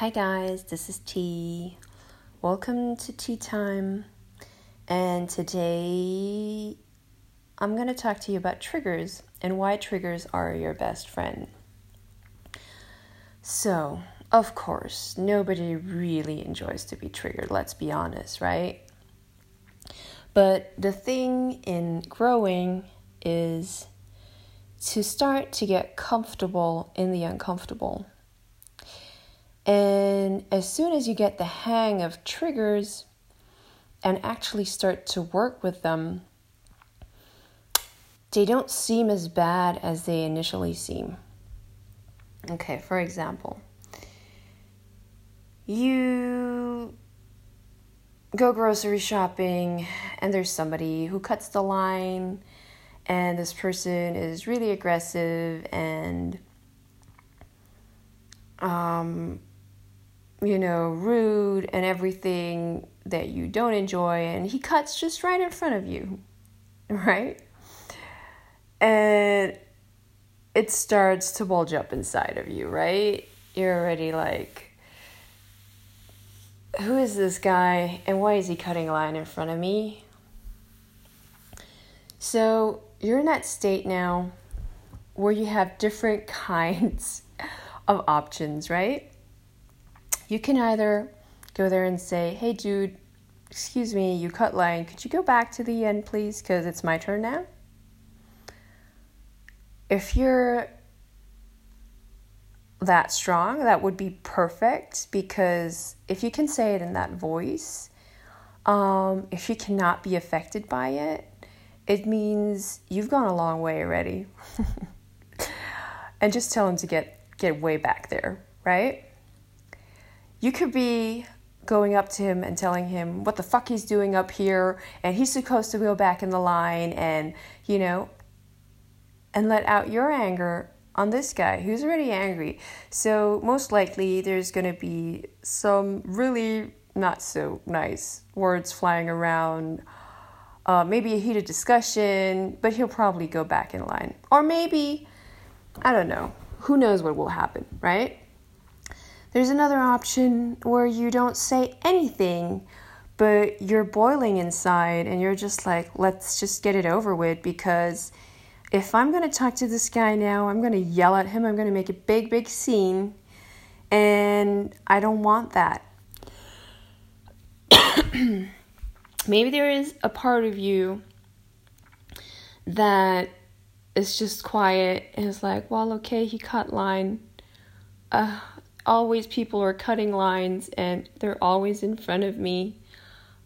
Hi guys, this is T. Welcome to Tea Time. And today I'm going to talk to you about triggers and why triggers are your best friend. So, of course, nobody really enjoys to be triggered, let's be honest, right? But the thing in growing is to start to get comfortable in the uncomfortable. And as soon as you get the hang of triggers and actually start to work with them, they don't seem as bad as they initially seem. Okay, for example, you go grocery shopping and there's somebody who cuts the line and this person is really aggressive and um you know rude and everything that you don't enjoy and he cuts just right in front of you right and it starts to bulge up inside of you right you're already like who is this guy and why is he cutting a line in front of me? So you're in that state now where you have different kinds of options, right? You can either go there and say, hey, dude, excuse me, you cut line. Could you go back to the end, please? Because it's my turn now. If you're that strong, that would be perfect because if you can say it in that voice, um, if you cannot be affected by it, it means you've gone a long way already. and just tell him to get get way back there, right? You could be going up to him and telling him what the fuck he's doing up here and he's supposed to go back in the line and, you know, and let out your anger on this guy who's already angry. So, most likely, there's going to be some really not so nice words flying around. Uh, maybe a heated discussion, but he'll probably go back in line. Or maybe, I don't know, who knows what will happen, right? There's another option where you don't say anything, but you're boiling inside and you're just like, let's just get it over with because if I'm going to talk to this guy now, I'm going to yell at him, I'm going to make a big, big scene, and I don't want that. Maybe there is a part of you that is just quiet and is like, well, okay, he cut line. Uh, always people are cutting lines and they're always in front of me.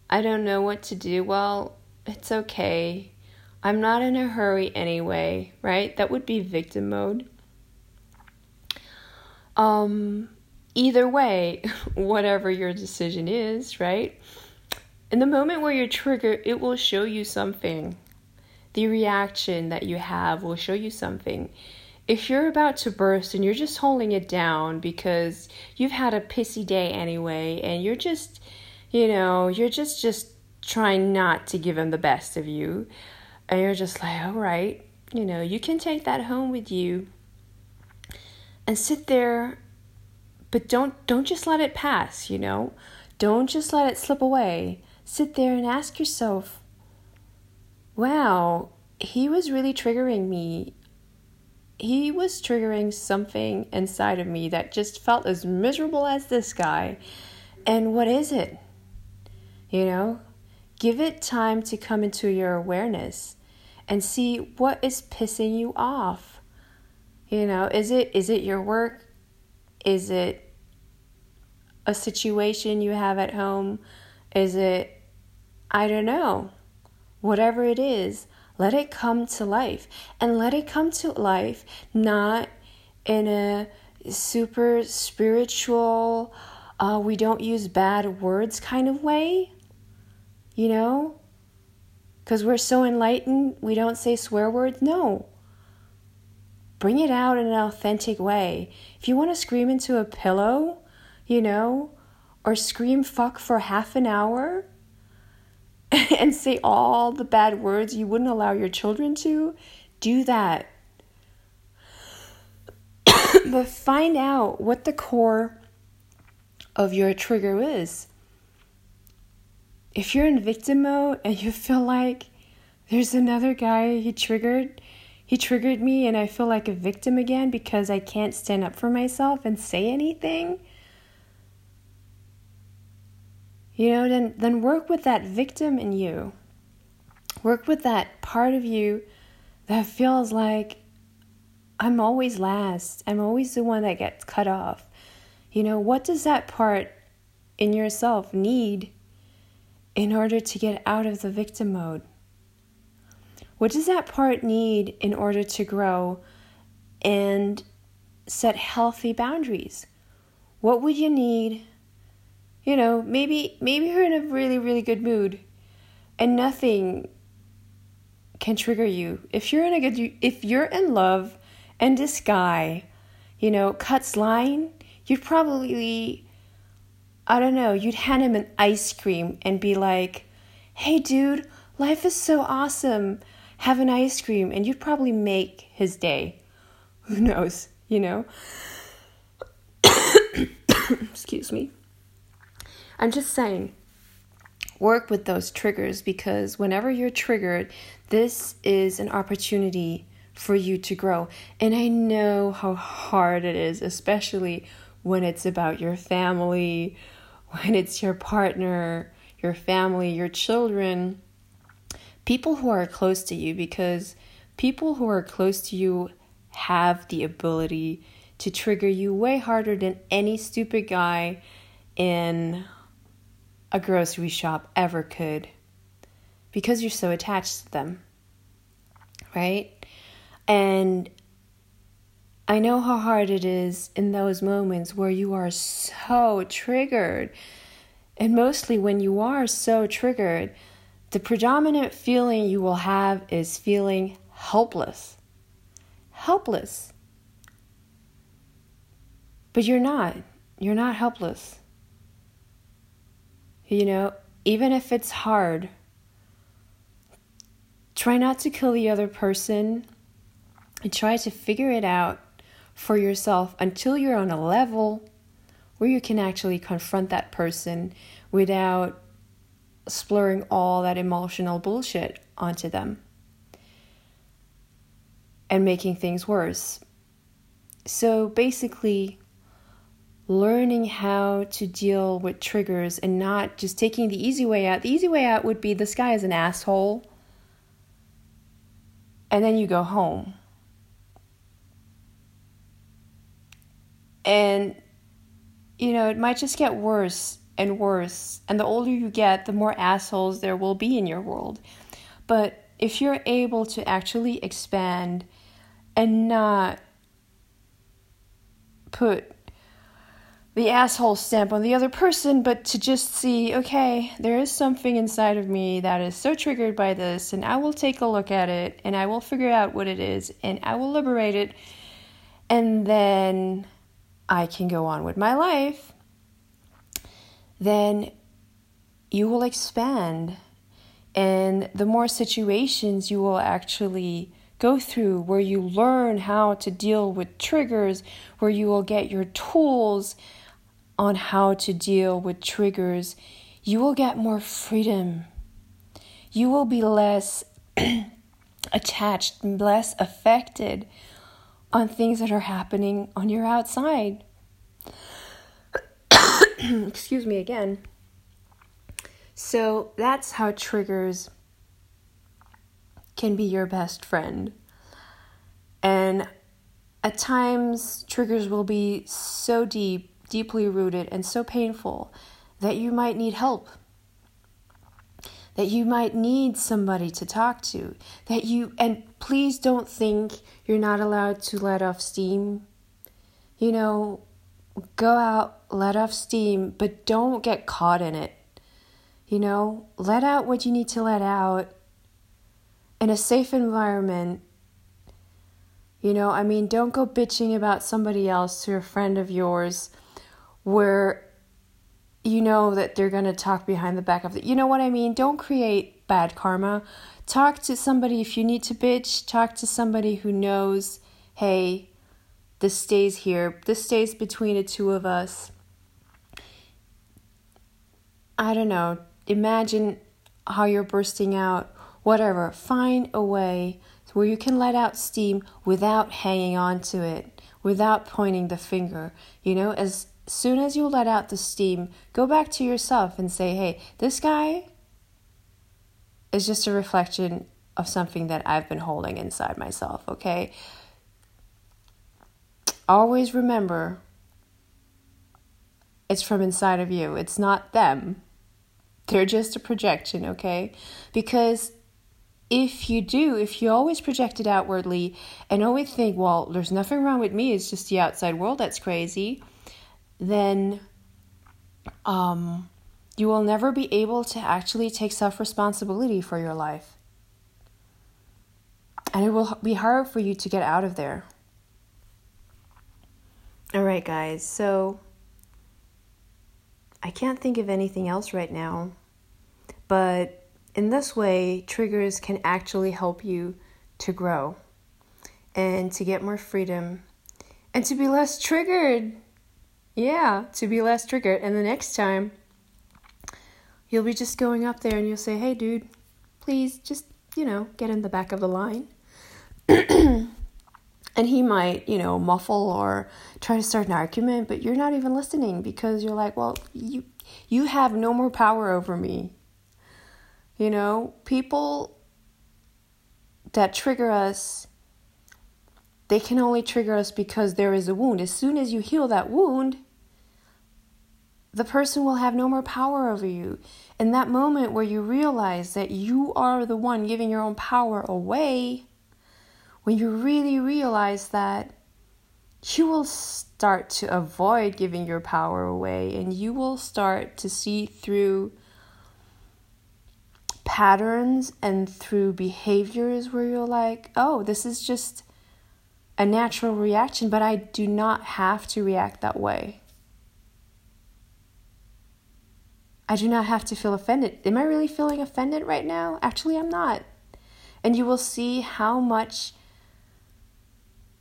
I don't know what to do. Well, it's okay. I'm not in a hurry anyway, right? That would be victim mode. Um, either way, whatever your decision is, right? In the moment where you're triggered, it will show you something. The reaction that you have will show you something. If you're about to burst and you're just holding it down because you've had a pissy day anyway and you're just, you know, you're just just trying not to give him the best of you, and you're just like, all right, you know, you can take that home with you and sit there, but don't don't just let it pass, you know? Don't just let it slip away. Sit there and ask yourself, wow, he was really triggering me. He was triggering something inside of me that just felt as miserable as this guy. And what is it? You know, give it time to come into your awareness and see what is pissing you off. You know, is it is it your work? Is it a situation you have at home? Is it I don't know. Whatever it is, let it come to life and let it come to life not in a super spiritual uh, we don't use bad words kind of way you know because we're so enlightened, we don't say swear words. No. Bring it out in an authentic way. If you want to scream into a pillow, you know, or scream fuck for half an hour and say all the bad words you wouldn't allow your children to, do that. but find out what the core of your trigger is. If you're in victim mode and you feel like there's another guy he triggered, he triggered me and I feel like a victim again because I can't stand up for myself and say anything. You know, then then work with that victim in you. Work with that part of you that feels like I'm always last. I'm always the one that gets cut off. You know, what does that part in yourself need in order to get out of the victim mode? What does that part need in order to grow and set healthy boundaries? What would you need? You know, maybe maybe you're in a really really good mood and nothing can trigger you. If you're in a good if you're in love and this guy, you know, cuts line, you'd probably, I don't know, you'd hand him an ice cream and be like, hey, dude, life is so awesome. Have an ice cream. And you'd probably make his day. Who knows, you know? Excuse me. I'm just saying, work with those triggers because whenever you're triggered, this is an opportunity for you to grow. And I know how hard it is, especially when it's about your family, when it's your partner, your family, your children, people who are close to you, because people who are close to you have the ability to trigger you way harder than any stupid guy in a grocery shop ever could because you're so attached to them. Right? And I know how hard it is in those moments where you are so triggered. And mostly when you are so triggered, the predominant feeling you will have is feeling helpless. Helpless. But you're not. You're not helpless. You know, even if it's hard, try not to kill the other person and try to figure it out for yourself until you're on a level where you can actually confront that person without splurring all that emotional bullshit onto them and making things worse. So basically, learning how to deal with triggers and not just taking the easy way out. The easy way out would be this guy is an asshole, and then you go home. And, you know, it might just get worse and worse. And the older you get, the more assholes there will be in your world. But if you're able to actually expand and not put the asshole stamp on the other person, but to just see, okay, there is something inside of me that is so triggered by this, and I will take a look at it and I will figure out what it is and I will liberate it. And then I can go on with my life, then you will expand. And the more situations you will actually go through where you learn how to deal with triggers, where you will get your tools on how to deal with triggers, you will get more freedom. You will be less attached, less affected on things that are happening on your outside. Excuse me again. So that's how triggers can be your best friend. And at times, triggers will be so deep, deeply rooted, and so painful that you might need help that you might need somebody to talk to that you and please don't think you're not allowed to let off steam. You know go out let off steam but don't get caught in it. You know let out what you need to let out in a safe environment. You know i mean don't go bitching about somebody else to a friend of yours where you know that they're going to talk behind the back of the you know what i mean? Don't create bad karma. Talk to somebody if you need to bitch. Talk to somebody who knows hey this stays here. This stays between the two of us. I don't know, imagine how you're bursting out, whatever. Find a way where you can let out steam without hanging on to it, without pointing the finger. You know, as soon as you let out the steam, go back to yourself and say, hey, this guy is just a reflection of something that I've been holding inside myself, okay? Always remember it's from inside of you, it's not them. They're just a projection, okay? Because if you do, if you always project it outwardly and always think, well, there's nothing wrong with me, it's just the outside world that's crazy, then um, you will never be able to actually take self responsibility for your life. And it will be hard for you to get out of there. All right, guys, so I can't think of anything else right now, but in this way, triggers can actually help you to grow and to get more freedom and to be less triggered. Yeah, to be less triggered. And the next time, you'll be just going up there and you'll say, hey, dude, please just, you know, get in the back of the line. and he might, you know, muffle or try to start an argument, but you're not even listening because you're like, well, you you have no more power over me. You know, people that trigger us, they can only trigger us because there is a wound. As soon as you heal that wound, the person will have no more power over you. In that moment where you realize that you are the one giving your own power away, when you really realize that, you will start to avoid giving your power away and you will start to see through patterns and through behaviors where you're like, oh, this is just a natural reaction, but I do not have to react that way. I do not have to feel offended. Am I really feeling offended right now? Actually, I'm not. And you will see how much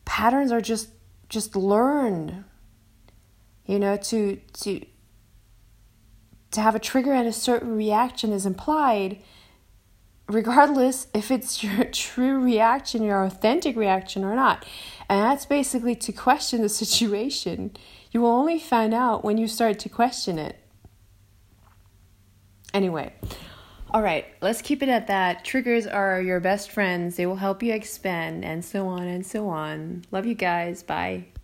patterns are just just learned. You know, to to to have a trigger and a certain reaction is implied regardless if it's your true reaction, your authentic reaction or not. And that's basically to question the situation. You will only find out when you start to question it. Anyway, all right, let's keep it at that. Triggers are your best friends, they will help you expand, and so on and so on. Love you guys. Bye.